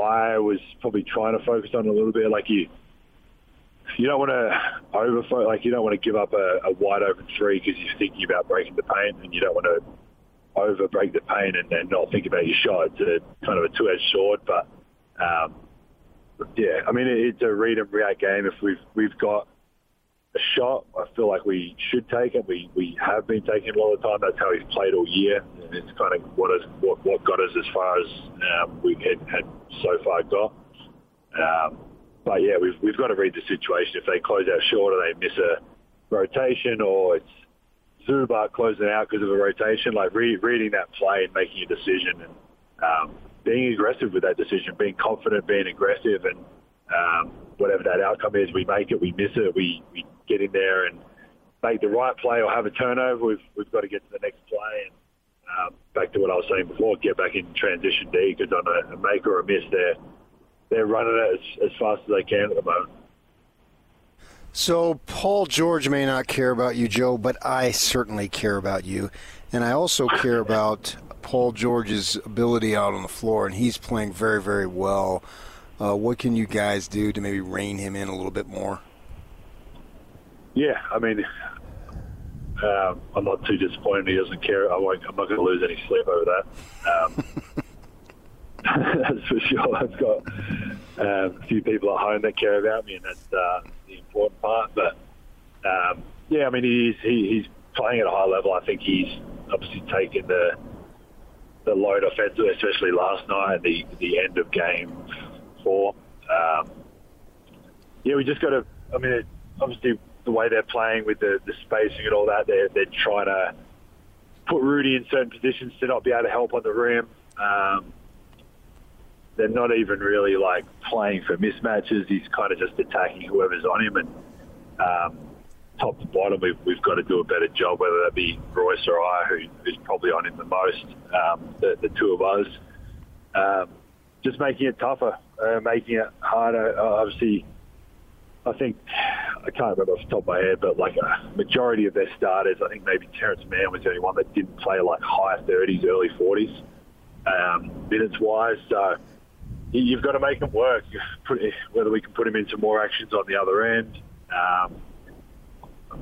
I was probably trying to focus on a little bit, like you. You don't want to over like you don't want to give up a, a wide open three because you're thinking about breaking the paint, and you don't want to over break the paint and, and not think about your shot. It's a kind of a two edged sword, but um, yeah, I mean, it's a read and react game. If we've we've got a shot, I feel like we should take it. We we have been taking it a lot of time. That's how we've played all year, and it's kind of what is what, what got us as far as um, we had, had so far got. Um, but yeah, we've we've got to read the situation. If they close out short, or they miss a rotation, or it's Zubac closing out because of a rotation, like re- reading that play and making a decision and um, being aggressive with that decision, being confident, being aggressive, and um, whatever that outcome is, we make it, we miss it, we, we get in there and make the right play or have a turnover. We've we've got to get to the next play and um, back to what I was saying before, get back in transition D because on a, a make or a miss, they're they're running it as, as fast as they can at the moment.
So, Paul George may not care about you, Joe, but I certainly care about you. And I also care about Paul George's ability out on the floor, and he's playing very, very well. Uh, what can you guys do to maybe rein him in a little bit more?
Yeah, I mean, um, I'm not too disappointed he doesn't care. I won't, I'm not going to lose any sleep over that. Um, <laughs> that's for sure. I've got um, a few people at home that care about me, and that's uh, the important part. But um, yeah, I mean, he's he, he's playing at a high level. I think he's obviously taken the the load offensively, especially last night, the the end of game four. Um, yeah, we just got to. I mean, it, obviously the way they're playing with the, the spacing and all that, they're they're trying to put Rudy in certain positions to not be able to help on the rim. Um, they're not even really like playing for mismatches. He's kind of just attacking whoever's on him, and um, top to bottom, we've, we've got to do a better job, whether that be Royce or I, who, who's probably on him the most, um, the, the two of us. Um, just making it tougher, uh, making it harder. Uh, obviously, I think I can't remember off the top of my head, but like a majority of their starters, I think maybe Terance Mann was the only one that didn't play like high 30s, early 40s um, minutes wise. So you've got to make him work. <laughs> Whether we can put him into more actions on the other end. Um,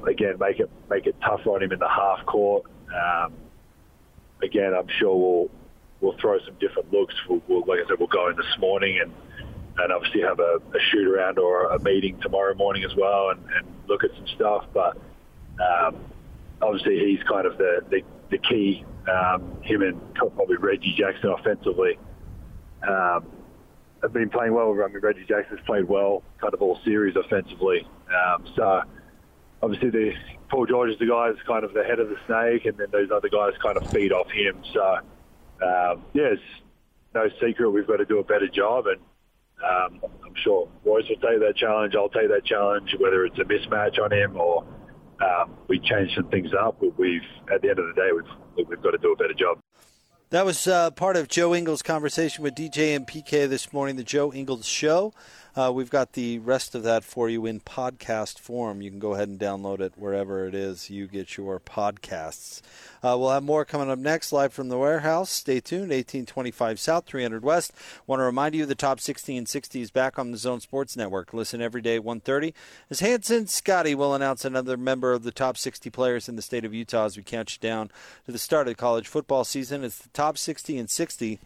again, make it make it tougher on him in the half court. Um, again, I'm sure we'll we'll throw some different looks. We'll, we'll, like I said, we'll go in this morning and and obviously have a, a shoot around or a meeting tomorrow morning as well and, and look at some stuff. But um, obviously, he's kind of the the, the key. Um, him and probably Reggie Jackson offensively. Have been playing well. I mean, Reggie Jackson's played well, kind of all series offensively. Um, so obviously the Paul George is the guy that's kind of the head of the snake, and then those other guys kind of feed off him. So um, yeah, it's no secret we've got to do a better job, and um, I'm sure Royce will take that challenge. I'll take that challenge, whether it's a mismatch on him or um, we change some things up. We've at the end of the day, we've we've got to do a better job.
That was uh, part of Joe Ingles' conversation with DJ and PK this morning, the Joe Ingles Show. Uh, we've got the rest of that for you in podcast form. You can go ahead and download it wherever it is you get your podcasts. Uh, we'll have more coming up next, live from the warehouse. Stay tuned. 1825 South, 300 West. Want to remind you the top 60 and 60 is back on the Zone Sports Network. Listen every day at 1.30 as Hanson Scotty will announce another member of the top 60 players in the state of Utah as we count you down to the start of the college football season. It's the top 60 and 60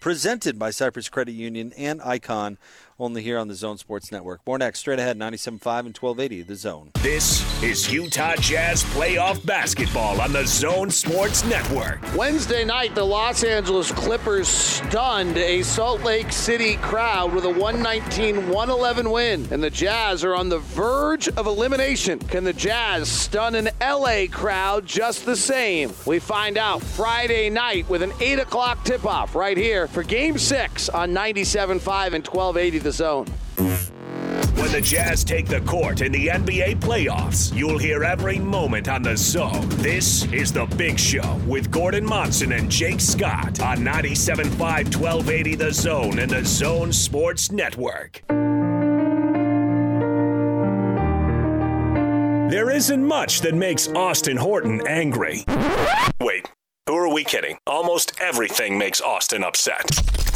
presented by Cypress Credit Union and Icon, only here on the Zone Sports Network. More next, straight ahead, 97.5 and 1280, The Zone.
This is Utah Jazz playoff basketball on the Zone Sports Network.
Wednesday night, the Los Angeles Clippers stunned a Salt Lake City crowd with a 119 111 win. And the Jazz are on the verge of elimination. Can the Jazz stun an LA crowd just the same? We find out Friday night with an 8 o'clock tip off right here for Game 6 on 97.5 and 1280 The Zone.
When the Jazz take the court in the NBA playoffs, you'll hear every moment on the zone. This is The Big Show with Gordon Monson and Jake Scott on 97.5 1280 The Zone and the Zone Sports Network. There isn't much that makes Austin Horton angry. Wait, who are we kidding? Almost everything makes Austin upset.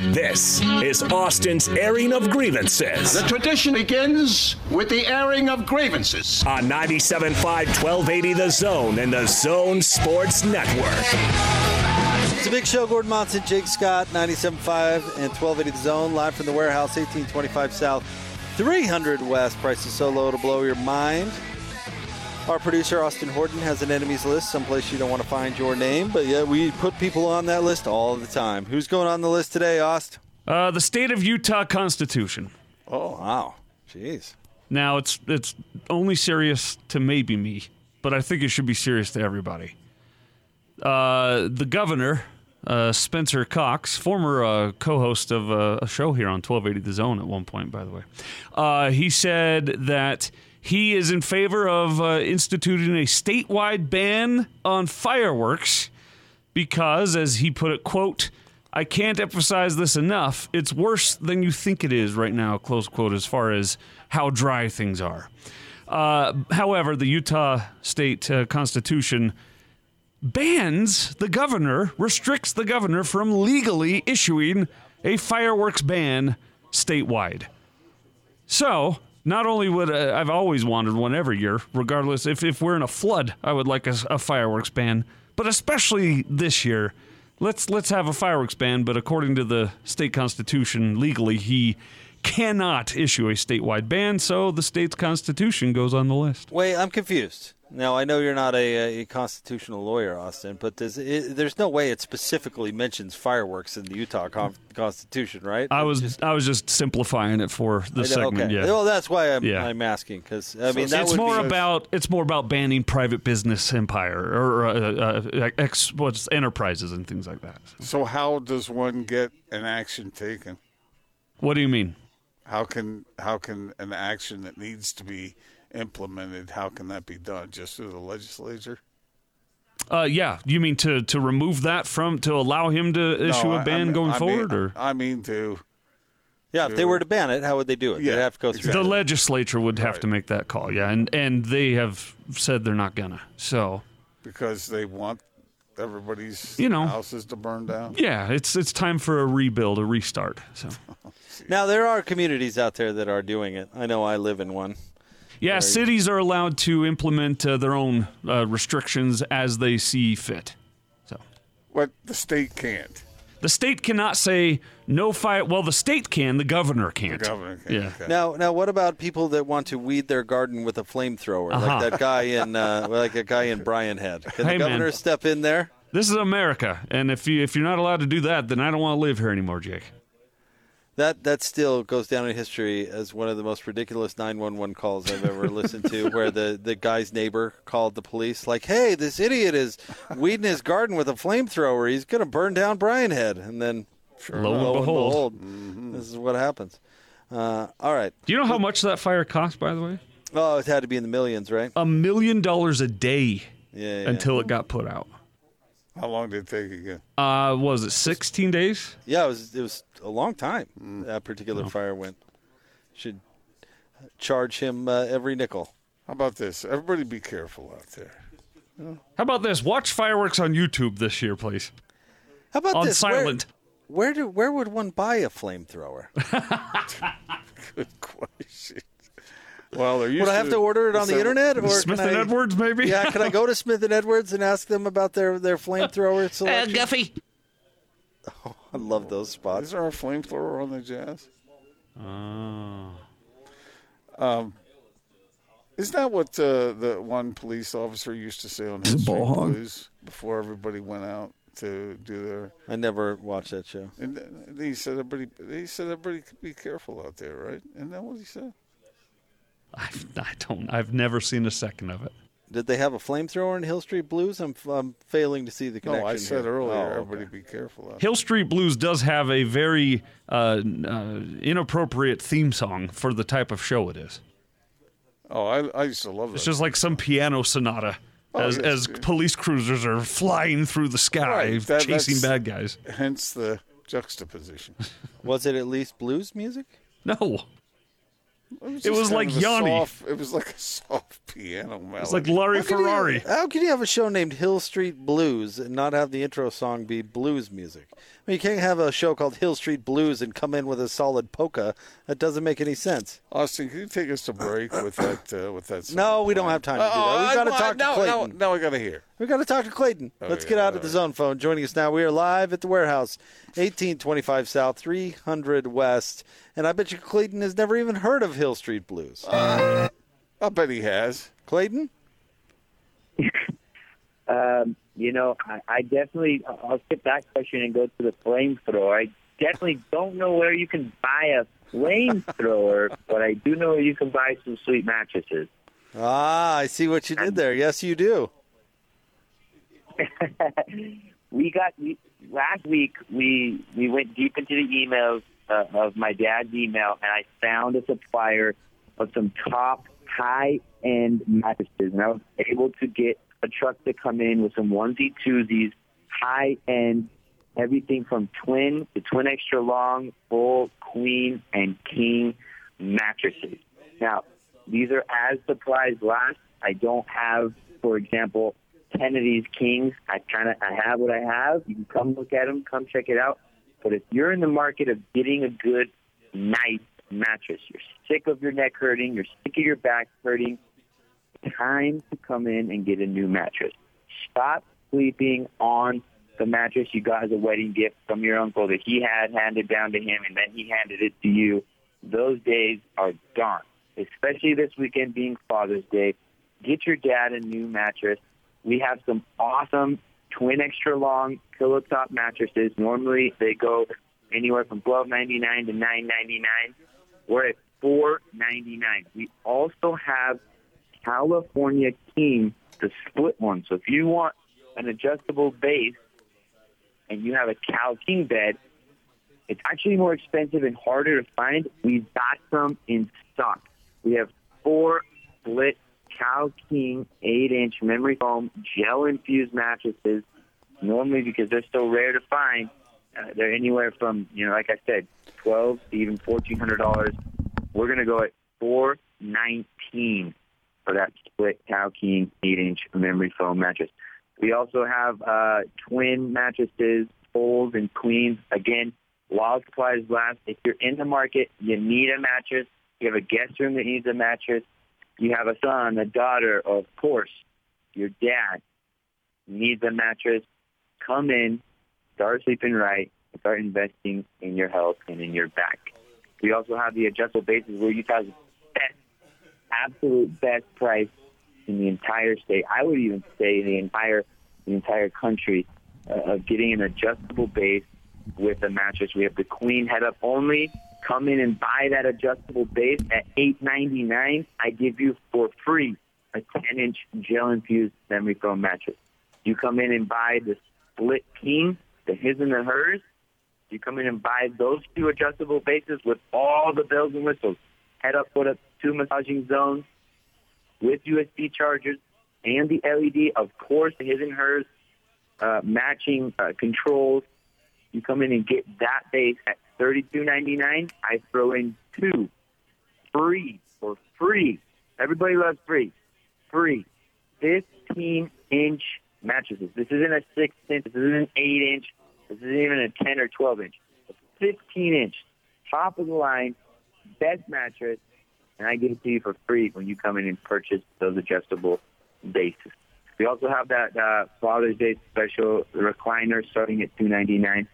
This is Austin's airing of grievances.
The tradition begins with the airing of grievances.
On 97.5 1280 The Zone and the Zone Sports Network.
It's a big show. Gordon Monson, Jake Scott, 97.5 and 1280 The Zone, live from the warehouse, 1825 South, 300 West. Prices so low to blow your mind. Our producer, Austin Horton, has an enemies list, someplace you don't want to find your name, but yeah, we put people on that list all the time. Who's going on the list today, Aust?
Uh, the state of Utah Constitution.
Oh, wow. Jeez.
Now it's it's only serious to maybe me, but I think it should be serious to everybody. Uh, the governor, uh, Spencer Cox, former uh, co-host of uh, a show here on 1280 The Zone at one point, by the way, uh, he said that he is in favor of uh, instituting a statewide ban on fireworks because, as he put it, quote, I can't emphasize this enough. It's worse than you think it is right now, close quote, as far as how dry things are. Uh, however, the Utah state uh, constitution bans the governor, restricts the governor from legally issuing a fireworks ban statewide. So, not only would uh, I've always wanted one every year, regardless if, if we're in a flood, I would like a, a fireworks ban, but especially this year, let's let's have a fireworks ban. But according to the state constitution, legally he cannot issue a statewide ban, so the state's constitution goes on the list.
Wait, I'm confused. Now I know you're not a, a constitutional lawyer, Austin, but does it, there's no way it specifically mentions fireworks in the Utah con- Constitution, right?
I was I was just simplifying it for the
I know,
segment.
okay.
Yeah.
Well, that's why I'm,
Yeah.
I'm asking because I mean that
it's
would
more
be,
about it's more about banning private business empire or uh, uh, ex, what's enterprises and things like that.
So how does one get an action taken?
What do you mean?
How can how can an action that needs to be implemented? How can that be done? Just through the legislature?
Uh, yeah, you mean to to remove that from to allow him to issue
No,
a
I-
ban
I mean-
going
I mean-
forward, or
I mean to.
yeah. If they were to ban it, how would they do it?
Yeah,
They'd have to go through
the legislature would have to make that call. Yeah, and and they have said they're not gonna. So
because they want everybody's
You know.
houses to burn down.
yeah, it's it's time for a rebuild, a restart. So <laughs>
Now there are communities out there that are doing it. I know I live in one.
yeah, cities are allowed to implement uh, their own uh, restrictions as they see fit. So
What the state can't.
The state cannot say no fire. Well, the state can. The governor can't.
The governor can.
Yeah.
Okay.
Now, now, what about people that want to weed their garden with a flamethrower,
Uh-huh.
like that guy in, uh, <laughs> like a guy in Brian Head? Can
Hey,
the
man.
governor step in there?
This is America, and if you if you're not allowed to do that, then I don't want to live here anymore, Jake.
That that still goes down in history as one of the most ridiculous 911 calls I've ever listened to, where the, the guy's neighbor called the police, like, "Hey, this idiot is weeding his garden with a flamethrower. He's going to burn down Brian Head." And then, sure
Lo and
lo and
behold.
behold, this is what happens. Uh, all right.
Do you know how much that fire cost, by the way?
Oh, it had to be in the millions, right?
A million dollars a day
Yeah. yeah.
until it got put out.
How long did it take again?
Uh, was it 16 days?
Yeah, it was it was a long time
Mm.
that particular fire went. Should charge him uh, every nickel.
How about this? Everybody be careful out there.
How about this? Watch fireworks on YouTube this year, please.
How about
on
this? Where-
silent?
Where do where would one buy a flamethrower? <laughs>
Good question. Well, there used
Would I have to order it on the internet, or
Smith and
I-
Edwards, maybe?
Yeah, can I go to Smith and Edwards and ask them about their their <laughs> flamethrower selection?
Guffey.
Oh, <laughs> I love those spots.
Is there a flamethrower on the Jazz?
Oh.
Um, isn't that what uh, the one police officer used to say on his
ball?
Blues before everybody went out to do their?
I never watched that show.
And th- he said everybody. He said everybody could be careful out there, right? Isn't that what he said?
I've, I don't. I've never seen a second of it.
Did they have a flamethrower in Hill Street Blues? I'm I'm failing to see the connection.
No, I said
here.
earlier,
Oh, okay.
everybody be careful out
Hill Street Blues does have a very uh, uh, inappropriate theme song for the type of show it is.
Oh, I, I used to love it.
It's just like some piano sonata
Oh,
as,
yes,
as
yeah.
police cruisers are flying through the sky
Right, that-
chasing bad guys.
Hence the juxtaposition. <laughs>
Was it at least blues music?
No.
Was
It was like Yanni.
soft- it was like a soft <laughs> piano melody.
It's like Larry
How can you-
Ferrari.
how can you have a show named Hill Street Blues and not have the intro song be blues music? I mean, you can't have a show called Hill Street Blues and come in with a solid polka. That doesn't make any sense.
Austin, can you take us to break <coughs> with that? Uh, with that? song
No, we don't have time to do that.
Oh,
We've got to talk to Clayton.
Now, now I got to hear.
We got to talk to Clayton.
Oh,
Let's
yeah,
get out of the zone phone. Joining us now, we are live at the warehouse, 1825 South, 300 West. And I bet you Clayton has never even heard of Hill Street Blues.
I bet he has.
Clayton? <laughs>
Um, you know, I, I definitely, I'll skip that question and go to the flamethrower. I definitely don't know where you can buy a flamethrower, <laughs> but I do know where you can buy some sweet mattresses.
Ah, I see what you did there. Yes, you do. <laughs>
we got we, last week. We we went deep into the emails uh, of my dad's email, and I found a supplier of some top high end mattresses, and I was able to get a truck to come in with some onesie twosies, high end, everything from twin to twin extra long, full, queen, and king mattresses. Now, these are as supplies last. I don't have, for example, ten of these kings. I kind of I have what I have. You can come look at them, come check it out. But if you're in the market of getting a good, nice mattress, you're sick of your neck hurting, you're sick of your back hurting, time to come in and get a new mattress. Stop sleeping on the mattress you got as a wedding gift from your uncle that he had handed down to him, and then he handed it to you. those days are gone. Especially this weekend being Father's Day. Get your dad a new mattress. We have some awesome twin extra long pillow top mattresses. Normally they go anywhere from twelve ninety nine to nine ninety nine. We're at four ninety nine. We also have California King, the split one. So if you want an adjustable base and you have a Cal King bed, it's actually more expensive and harder to find. We've got some in stock. We have four split Cal King 8-inch memory foam gel-infused mattresses. Normally, because they're so rare to find, uh, they're anywhere from, you know, like I said, 12 to even $1,400. We're going to go at 419 for that split Cal King 8-inch memory foam mattress. We also have uh, twin mattresses, folds and queens. Again, while supplies last, if you're in the market, you need a mattress. You have a guest room that needs a mattress. You have a son, a daughter, or of course, your dad needs a mattress. Come in, start sleeping right, start investing in your health and in your back. We also have the adjustable bases where best, absolute best price in the entire state. I would even say the entire the entire country uh, of getting an adjustable base with a mattress. We have the queen head up only. Come in and buy that adjustable base at eight ninety nine. I give you for free a ten inch gel infused memory foam mattress. You come in and buy the split king, the his and the hers. You come in and buy those two adjustable bases with all the bells and whistles. Head up, put up two massaging zones with USB chargers and the LED, of course, his and hers uh, matching uh, controls. You come in and get that base at thirty-two ninety-nine. I throw in two free for free. Everybody loves free. Free. Fifteen-inch mattresses. This isn't a six-inch. This isn't an eight-inch. This isn't even a ten or twelve-inch. A fifteen-inch, top of the line, best mattress, and I give it to you for free when you come in and purchase those adjustable bases. We also have that uh, Father's Day special recliner starting at two ninety nine.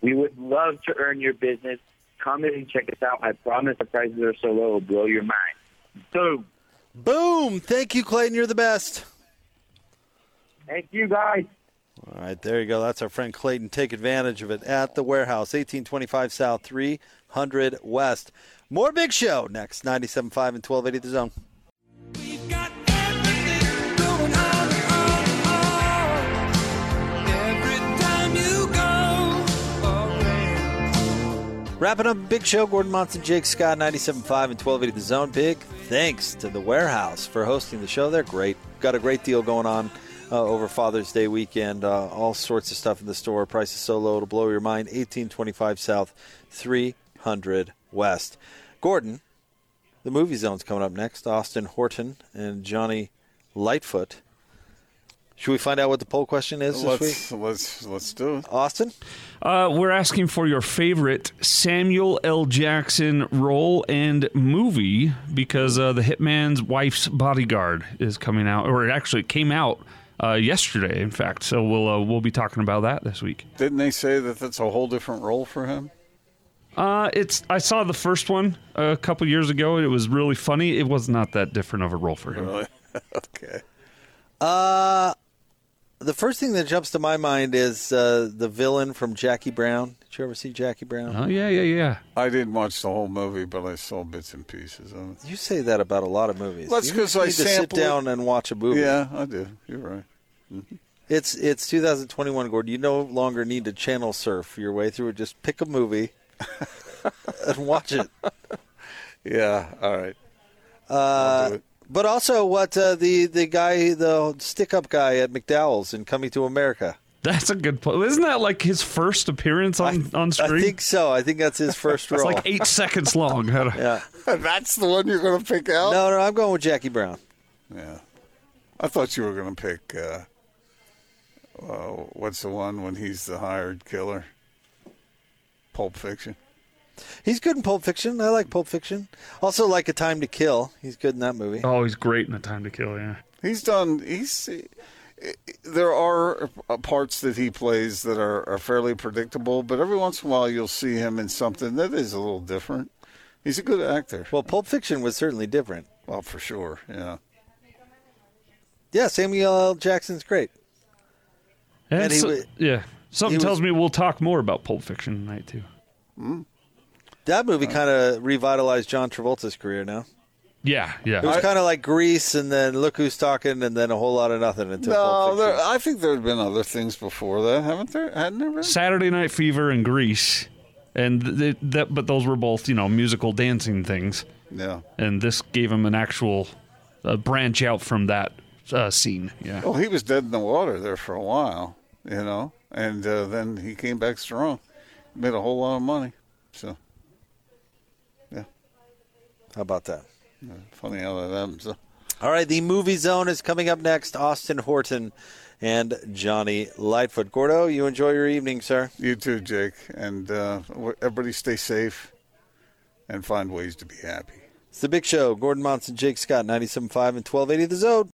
We would love to earn your business. Come in and check us out. I promise the prices are so low, it'll blow your mind. Boom.
Boom. Thank you, Clayton. You're the best.
Thank you, guys.
All right, there you go. That's our friend Clayton. Take advantage of it at the warehouse, 1825 South, 300 West. More Big Show next, 97.5 and 1280 The Zone. Wrapping up Big Show, Gordon Monson, Jake Scott, 97.5 and 1280 The Zone. Big thanks to the warehouse for hosting the show. They're great. Got a great deal going on uh, over Father's Day weekend. Uh, all sorts of stuff in the store. Prices so low to blow your mind. 1825 South, 300 West. Gordon, the movie zone's coming up next. Austin Horton and Johnny Lightfoot. Should we find out what the poll question is this
let's,
week?
Let's let's do it.
Austin,
Uh, we're asking for your favorite Samuel L. Jackson role and movie because uh, the Hitman's Wife's Bodyguard is coming out, or it actually came out uh, yesterday, in fact. So we'll uh, we'll be talking about that this week.
Didn't they say that that's a whole different role for him?
Uh, it's I saw the first one a couple years ago. It was really funny. It was not that different of a role for him.
Really? <laughs> okay.
Uh, the first thing that jumps to my mind is uh, the villain from Jackie Brown. Did you ever see Jackie Brown?
Oh yeah, yeah, yeah.
I didn't watch the whole movie, but I saw bits and pieces of it.
You say that about a lot of movies.
Well, that's
You
'cause I
need to sit
sample it.
down and watch a movie.
Yeah, I do. You're right. Mhm.
It's it's 2021, Gordon. You no longer need to channel surf your way through it. Just pick a movie <laughs> and watch it.
Yeah. All right.
Uh, but also, what uh, the the guy, the stick up guy at McDowell's in Coming to America.
That's a good point. Isn't that like his first appearance on, on screen?
I think so. I think that's his first <laughs>
it's
role.
like eight seconds long. <laughs>
yeah.
That's the one you're going to pick out?
No, no, I'm going with Jackie Brown.
Yeah. I thought you were going to pick, uh, uh, what's the one when he's the hired killer? Pulp Fiction.
He's good in Pulp Fiction. I like Pulp Fiction. Also, like A Time to Kill. He's good in that movie.
Oh, he's great in A Time to Kill. Yeah.
He's done. He's. There are uh, parts that he plays that are, are fairly predictable, but every once in a while you'll see him in something that is a little different. He's a good actor.
Well, Pulp Fiction was certainly different.
Well, for sure. Yeah.
Yeah, Samuel L. Jackson's great.
And,
And he
so- yeah, something tells
was-
me we'll talk more about Pulp Fiction tonight too.
That movie kind of revitalized John Travolta's career. Now
Yeah, yeah.
it was kind of like Grease, and then Look Who's Talking, and then a whole lot of nothing until
No,
Pulp
there, I think there had been other things before that, haven't there? Hadn't there been?
Saturday Night Fever and Grease, and th- th- that, but those were both you know musical dancing things.
Yeah.
And this gave him an actual uh, branch out from that uh, scene. Yeah.
Well, he was dead in the water there for a while, you know, and uh, then he came back strong, made a whole lot of money. So, yeah,
How about that?
funny how that happens.
All right, the movie zone is coming up next. Austin Horton and Johnny Lightfoot. Gordo, you enjoy your evening, sir.
You too, Jake, and uh, everybody stay safe and find ways to be happy.
It's the big show. Gordon Monson, Jake Scott, 97.5 and 1280 The Zone.